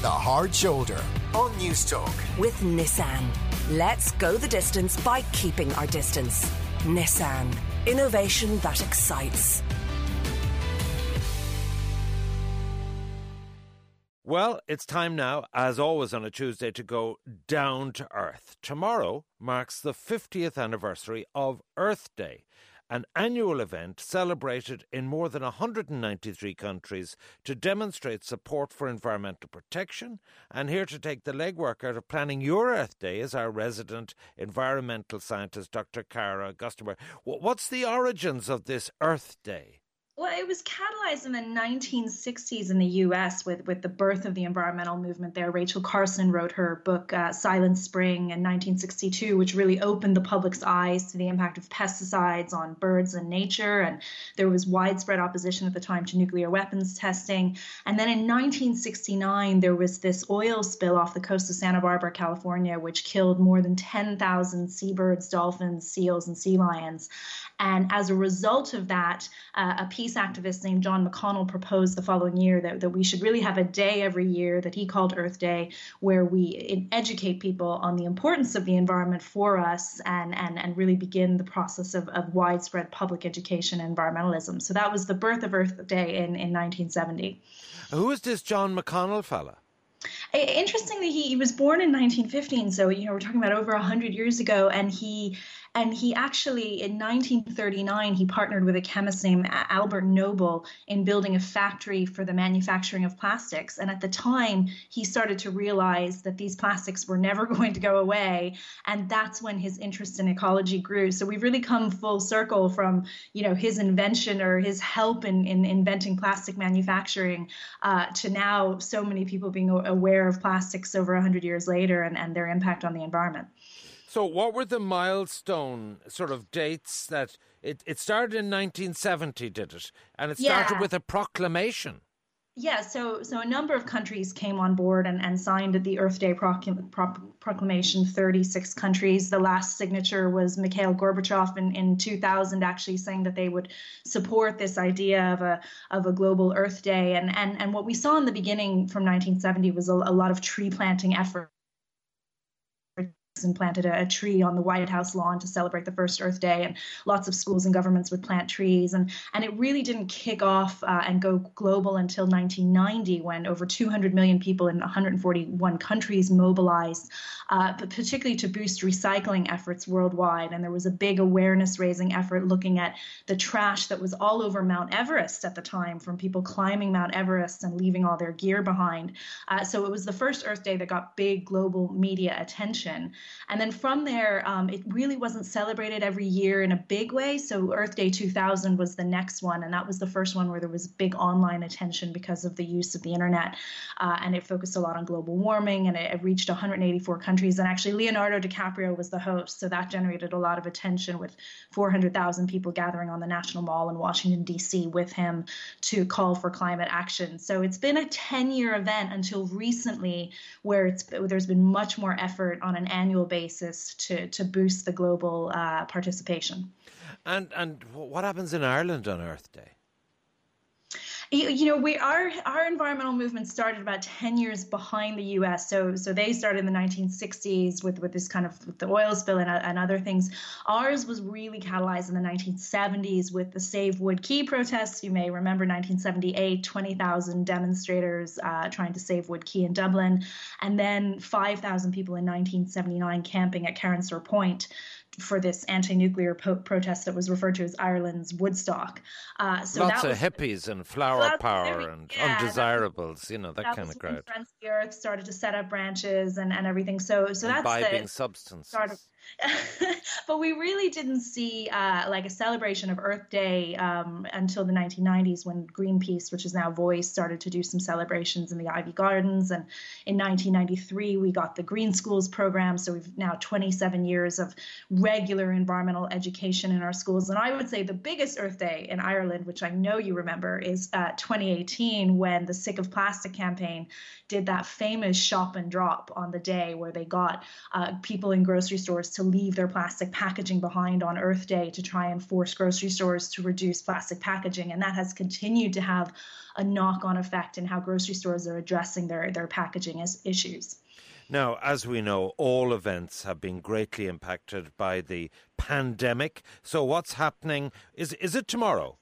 The Hard Shoulder on Newstalk. With Nissan. Let's go the distance by keeping our distance. Nissan. Innovation that excites. Well, it's time now, as always on a Tuesday, to go down to earth. Tomorrow marks the 50th anniversary of Earth Day an annual event celebrated in more than 193 countries to demonstrate support for environmental protection. And here to take the legwork out of planning your Earth Day is our resident environmental scientist, Dr. Cara Augustenborg. What's the origins of this Earth Day? Well, it was catalyzed in the 1960s in the US with, with the birth of the environmental movement there. Rachel Carson wrote her book, uh, Silent Spring, in 1962, which really opened the public's eyes to the impact of pesticides on birds and nature. And there was widespread opposition at the time to nuclear weapons testing. And then in 1969, there was this oil spill off the coast of Santa Barbara, California, which killed more than 10,000 seabirds, dolphins, seals, and sea lions. And as a result of that, uh, a peace activist named John McConnell proposed the following year that, that we should really have a day every year that he called Earth Day, where we educate people on the importance of the environment for us and, and, and really begin the process of, of widespread public education and environmentalism. So that was the birth of Earth Day in, in 1970. Who is this John McConnell fella? Interestingly, he, he was born in 1915, so you know we're talking about over 100 years ago, and he and he actually, in 1939, he partnered with a chemist named Albert Noble in building a factory for the manufacturing of plastics. And at the time, he started to realize that these plastics were never going to go away. And that's when his interest in ecology grew. So we've really come full circle from, you know, his invention or his help in, in inventing plastic manufacturing uh, to now so many people being aware of plastics over 100 years later and, and their impact on the environment. So, what were the milestone sort of dates that it, it started in 1970, did it? And it started yeah. with a proclamation. Yeah, so so a number of countries came on board and, and signed the Earth Day procl- proclamation. Thirty six countries. The last signature was Mikhail Gorbachev in, in two thousand, actually saying that they would support this idea of a of a global Earth Day. And and and what we saw in the beginning from 1970 was a, a lot of tree planting effort and planted a, a, tree on the White House lawn to celebrate the first Earth Day, and lots of schools and governments would plant trees, and and it really didn't kick off uh, and go global until 1990, when over 200 million people in 141 countries mobilized, uh, but particularly to boost recycling efforts worldwide, and there was a big awareness-raising effort looking at the trash that was all over Mount Everest at the time from people climbing Mount Everest and leaving all their gear behind. Uh, so it was the first Earth Day that got big global media attention. And then from there, um, it really wasn't celebrated every year in a big way. So Earth Day 2000 was the next one, and that was the first one where there was big online attention because of the use of the internet, uh, and it focused a lot on global warming, and it, it reached 184 countries. And actually, Leonardo DiCaprio was the host, so that generated a lot of attention with 400,000 people gathering on the National Mall in Washington D.C. with him to call for climate action. So it's been a 10-year event until recently, where it's there's been much more effort on an annual annual basis to, to boost the global uh, participation. And, and what happens in Ireland on Earth Day? You, know, we our our environmental movement started about ten years behind the U.S. So so they started in the 1960s with with this kind of the oil spill and, and other things. Ours was really catalyzed in the 1970s with the Save Wood Quay protests. You may remember 1978, 20,000 demonstrators uh, trying to save Wood Quay in Dublin, and then 5,000 people in 1979 camping at Carnsore Point for this anti-nuclear po- protest that was referred to as Ireland's Woodstock. Uh, so lots of was, hippies and flower power and yeah, undesirables, you know that, that kind of crowd. Friends of the Earth started to set up branches and, and everything. So so that's imbibing the substances. But we really didn't see uh, like a celebration of Earth Day um, until the 1990s when Greenpeace, which is now Voice, started to do some celebrations in the Iveagh Gardens. And in 1993, we got the Green Schools program. So we've now 27 years of regular environmental education in our schools. And I would say the biggest Earth Day in Ireland, which I know you remember, is uh, 2018 when the Sick of Plastic campaign did that famous shop and drop on the day where they got uh, people in grocery stores to leave their plastic packaging behind on Earth Day to try and force grocery stores to reduce plastic packaging. And that has continued to have a knock on effect in how grocery stores are addressing their, their packaging issues. Now, as we know, all events have been greatly impacted by the pandemic. So, what's happening? Is is it tomorrow?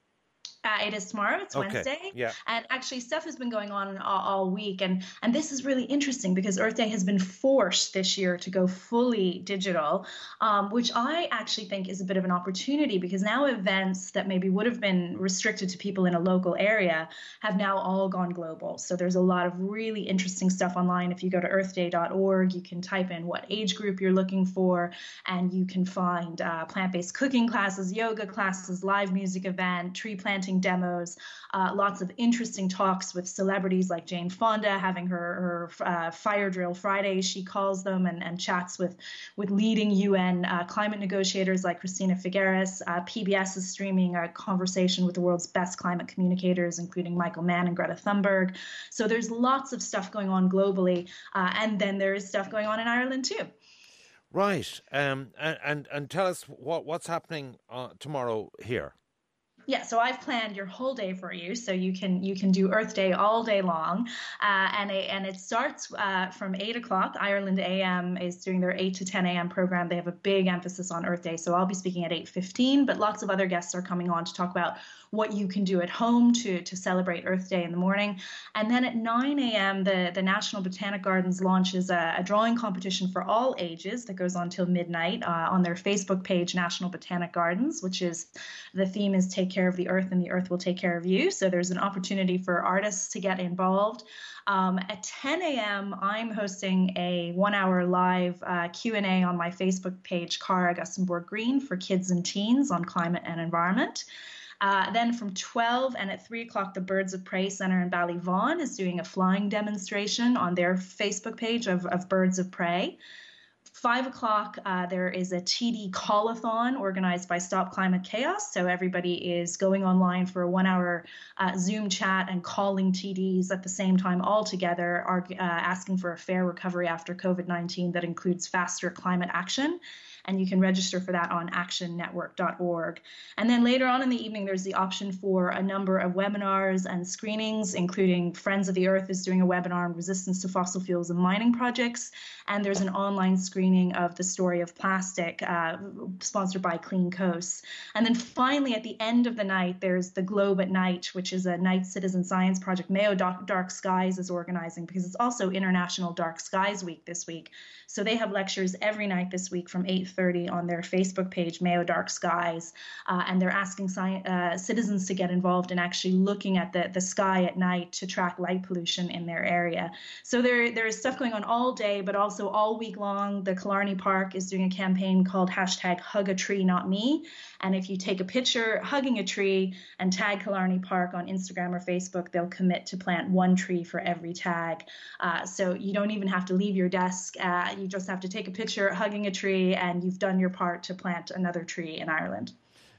Uh, it is tomorrow. It's okay. Wednesday. Yeah. And actually, stuff has been going on all, all, week, and and this is really interesting because Earth Day has been forced this year to go fully digital, um, which I actually think is a bit of an opportunity because now events that maybe would have been restricted to people in a local area have now all gone global. So there's a lot of really interesting stuff online. If you go to EarthDay.org, you can type in what age group you're looking for, and you can find uh, plant-based cooking classes, yoga classes, live music event, tree planting demos, uh, lots of interesting talks with celebrities like Jane Fonda, having her, her uh, fire drill Fridays, she calls them, and, and chats with, with leading UN uh, climate negotiators like Christina Figueres. Uh, PBS is streaming a conversation with the world's best climate communicators, including Michael Mann and Greta Thunberg. So there's lots of stuff going on globally, uh, and then there is stuff going on in Ireland too. Right, um, and, and and tell us what what's happening uh, tomorrow here yeah so i've planned your whole day for you so you can you can do earth day all day long uh, and it, and it starts uh, from 8 o'clock ireland am is doing their 8 to 10 a.m program they have a big emphasis on earth day so i'll be speaking at 8.15 but lots of other guests are coming on to talk about what you can do at home to, to celebrate Earth Day in the morning. And then at 9 a.m., the, the National Botanic Gardens launches a, a drawing competition for all ages that goes on till midnight uh, on their Facebook page, National Botanic Gardens, which is the theme is take care of the earth and the earth will take care of you. So there's an opportunity for artists to get involved. Um, at 10 a.m., I'm hosting a one-hour live uh, Q&A on my Facebook page, Cara Augustenborg Green, for kids and teens on climate and environment. Uh, then from 12 and at 3 o'clock, the Birds of Prey Center in Ballyvaughan is doing a flying demonstration on their Facebook page of, of Birds of Prey. Five o'clock, uh, there is a TD callathon organized by Stop Climate Chaos. So everybody is going online for a one hour uh, Zoom chat and calling TDs at the same time all together, are, uh, asking for a fair recovery after COVID 19 that includes faster climate action and you can register for that on actionnetwork.org. And then later on in the evening, there's the option for a number of webinars and screenings, including Friends of the Earth is doing a webinar on resistance to fossil fuels and mining projects, and there's an online screening of the story of plastic, uh, sponsored by Clean Coasts. And then finally, at the end of the night, there's the Globe at Night, which is a night citizen science project Mayo Dark Skies is organizing because it's also International Dark Skies Week this week. So they have lectures every night this week from 8:30 on their Facebook page, Mayo Dark Skies, uh, and they're asking sci- uh, citizens to get involved in actually looking at the the sky at night to track light pollution in their area. So there there is stuff going on all day, but also all week long. The Killarney Park is doing a campaign called hashtag Hug a Tree Not Me, and if you take a picture hugging a tree and tag Killarney Park on Instagram or Facebook, they'll commit to plant one tree for every tag. Uh, so you don't even have to leave your desk. Uh, you just have to take a picture hugging a tree, and you've done your part to plant another tree in Ireland.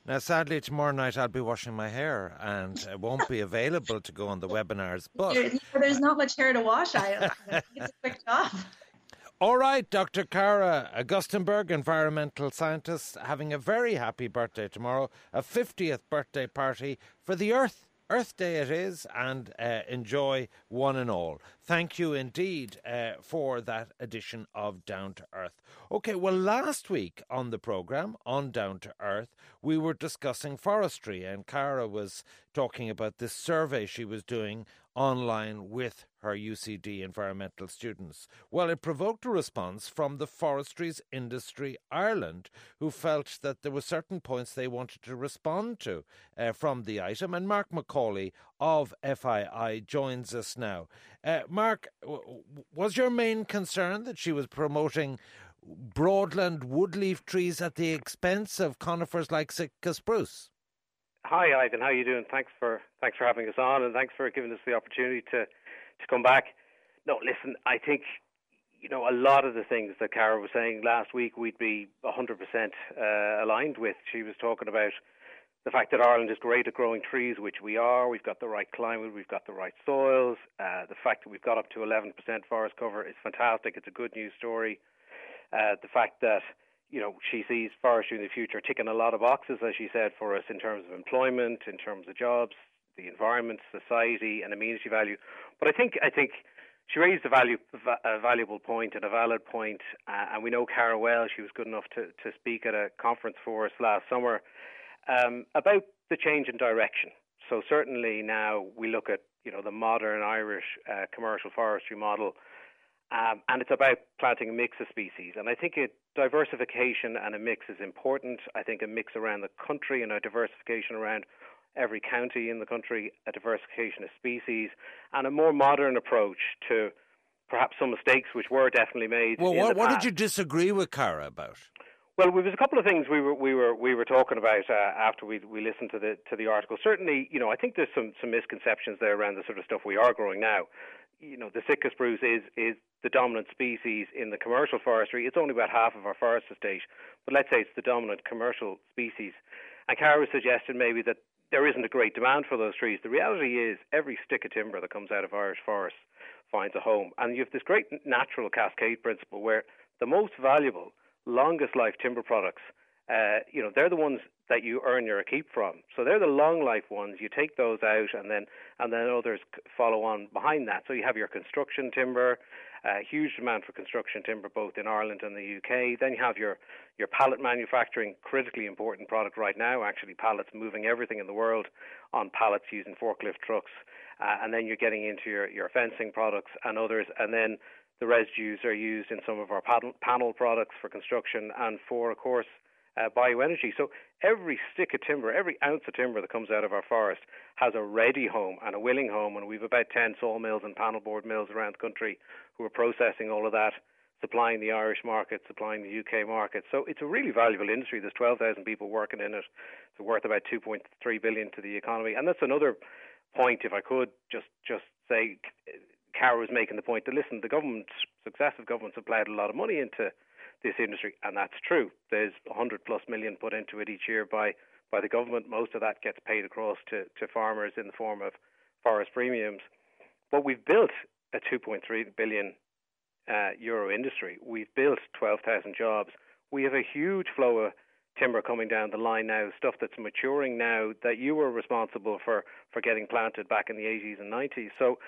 Now, sadly, tomorrow night I'll be washing my hair and it won't be available to go on the webinars. But there's not much hair to wash. I it's a quick job. All right, Dr. Cara Augustenborg, environmental scientist, having a very happy birthday tomorrow, a 50th birthday party for the Earth. Earth Day it is, and uh, enjoy one and all. Thank you indeed uh, for that edition of Down to Earth. Okay, well, last week on the programme, on Down to Earth, we were discussing forestry, and Cara was talking about this survey she was doing online with her UCD environmental students. Well, it provoked a response from the Forest Industries Ireland, who felt that there were certain points they wanted to respond to uh, from the item. And Mark McCauley of FII joins us now. Uh, Mark, w- was your main concern that she was promoting broadland woodleaf trees at the expense of conifers like Sitka spruce? Hi, Ivan. How are you doing? Thanks for thanks for having us on, and thanks for giving us the opportunity to to come back. No, listen, I think you know a lot of the things that Cara was saying last week we'd be 100% uh, aligned with. She was talking about the fact that Ireland is great at growing trees, which we are. We've got the right climate, we've got the right soils. Uh, the fact that we've got up to 11% forest cover is fantastic. It's a good news story. Uh, the fact that you know, she sees forestry in the future ticking a lot of boxes, as she said, for us in terms of employment, in terms of jobs, the environment, society, and amenity value. But I think I think she raised a, value, a valuable point and a valid point, uh, and we know Cara well. She was good enough to, to speak at a conference for us last summer um, about the change in direction. So certainly now we look at you know the modern Irish uh, commercial forestry model um, and it's about planting a mix of species. And I think a diversification and a mix is important. I think a mix around the country and a diversification around every county in the country, a diversification of species, and a more modern approach to perhaps some mistakes which were definitely made. Well, what, what did you disagree with Cara about? Well, there was a couple of things we were we were we were talking about uh, after we we listened to the to the article. Certainly, you know, I think there's some some misconceptions there around the sort of stuff we are growing now you know, the Sitka spruce is is the dominant species in the commercial forestry. It's only about half of our forest estate, but let's say it's the dominant commercial species. And Cara suggested maybe that there isn't a great demand for those trees. The reality is every stick of timber that comes out of Irish forests finds a home. And you have this great natural cascade principle where the most valuable, longest life timber products uh, you know, they're the ones that you earn your keep from. So they're the long life ones. You take those out, and then and then others follow on behind that. So you have your construction timber, uh, huge demand for construction timber both in Ireland and the UK. Then you have your your pallet manufacturing, critically important product right now. Actually, pallets moving everything in the world on pallets using forklift trucks, uh, and then you're getting into your your fencing products and others, and then the residues are used in some of our panel, panel products for construction and for, of course uh, bioenergy. So every stick of timber, every ounce of timber that comes out of our forest has a ready home and a willing home. And we've about 10 sawmills and panelboard mills around the country who are processing all of that, supplying the Irish market, supplying the UK market. So it's a really valuable industry. There's 12,000 people working in it. It's worth about 2.3 billion to the economy. And that's another point, if I could just just say, Cara was making the point that listen, the government, successive governments have ploughed a lot of money into this industry, and that's true. There's 100 plus million put into it each year by by the government. Most of that gets paid across to, to farmers in the form of forest premiums. But we've built a 2.3 billion uh, euro industry. We've built 12,000 jobs. We have a huge flow of timber coming down the line now, stuff that's maturing now that you were responsible for, for getting planted back in the 80s and 90s. So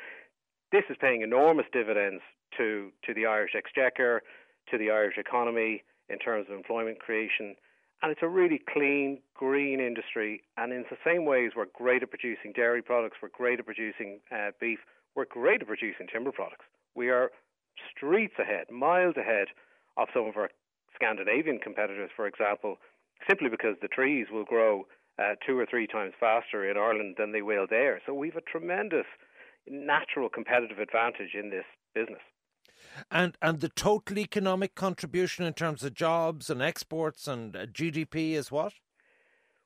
this is paying enormous dividends to, to the Irish Exchequer, to the Irish economy in terms of employment creation. And it's a really clean, green industry. And in the same ways, we're great at producing dairy products, we're great at producing uh, beef, we're great at producing timber products. We are streets ahead, miles ahead of some of our Scandinavian competitors, for example, simply because the trees will grow uh, two or three times faster in Ireland than they will there. So we've a tremendous natural competitive advantage in this business. And and the total economic contribution in terms of jobs and exports and uh, GDP is what?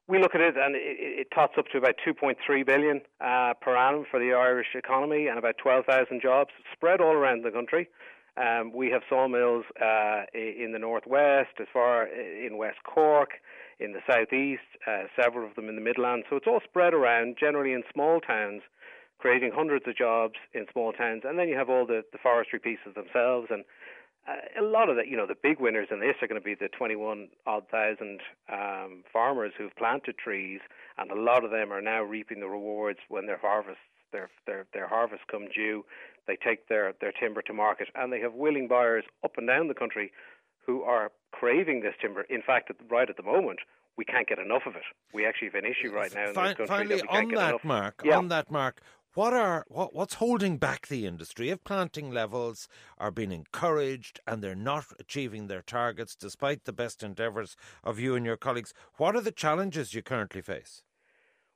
We look at it and it, it tots up to about 2.3 billion uh, per annum for the Irish economy and about 12,000 jobs spread all around the country. Um, we have sawmills uh, in the northwest, as far uh, in West Cork, in the southeast, uh, several of them in the Midlands. So it's all spread around, generally in small towns creating hundreds of jobs in small towns, and then you have all the, the forestry pieces themselves, and uh, a lot of the, you know, the big winners in this are going to be the 21 odd thousand um, farmers who've planted trees, and a lot of them are now reaping the rewards when their harvests, their their their harvest come due. They take their their timber to market, and they have willing buyers up and down the country who are craving this timber. In fact, right at the moment, we can't get enough of it. We actually have an issue right now in this country Finally, that we can't on get that enough. mark, Yeah. on that mark, what are what, what's holding back the industry? If planting levels are being encouraged and they're not achieving their targets, despite the best endeavours of you and your colleagues, what are the challenges you currently face?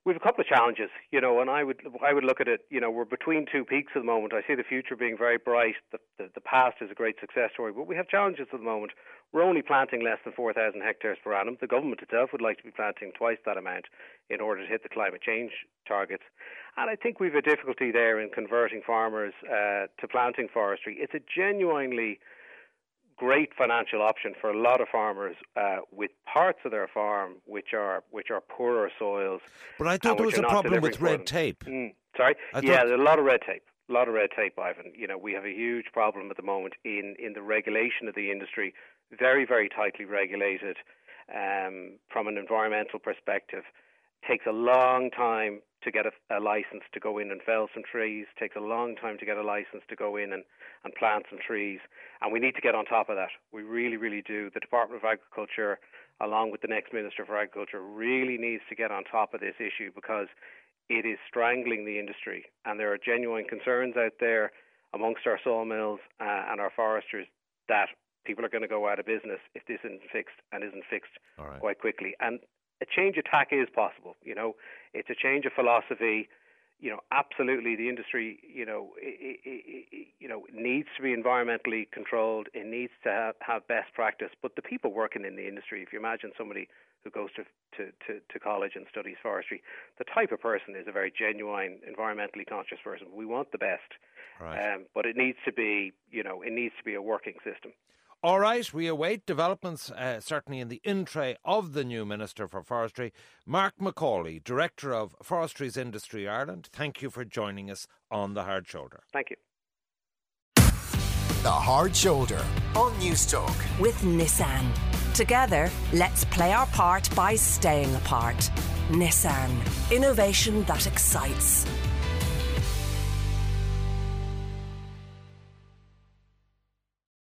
We have a couple of challenges, you know, and I would I would look at it, you know, we're between two peaks at the moment. I see the future being very bright. The, the, the past is a great success story, but we have challenges at the moment. We're only planting less than 4,000 hectares per annum. The government itself would like to be planting twice that amount in order to hit the climate change targets. And I think we've a difficulty there in converting farmers uh, to planting forestry. It's a genuinely great financial option for a lot of farmers uh, with parts of their farm which are which are poorer soils. But I thought there was a problem with red tape. Mm, sorry, I yeah, there's a lot of red tape. A lot of red tape, Ivan. You know, we have a huge problem at the moment in, in the regulation of the industry, very, very tightly regulated um, from an environmental perspective. Takes a long time to get a, a license to go in and fell some trees. It Takes a long time to get a license to go in and, and plant some trees. And we need to get on top of that. We really, really do. The Department of Agriculture, along with the next Minister for Agriculture, really needs to get on top of this issue because it is strangling the industry, and there are genuine concerns out there amongst our sawmills uh, and our foresters that people are going to go out of business if this isn't fixed and isn't fixed right. quite quickly. And a change of tack is possible. You know, it's a change of philosophy. You know, absolutely, the industry, you know, it, it, it, you know, needs to be environmentally controlled. It needs to have, have best practice. But the people working in the industry, if you imagine somebody who goes to, to, to, to college and studies forestry. The type of person is a very genuine, environmentally conscious person. We want the best, right. um, but it needs to be, you know, it needs to be a working system. All right, we await developments, uh, certainly in the in-tray of the new Minister for Forestry, Mark McCauley, Director of Forest Industries Ireland. Thank you for joining us on The Hard Shoulder. Thank you. The Hard Shoulder on Newstalk. With Nissan. Together, let's play our part by staying apart. Nissan. Innovation that excites.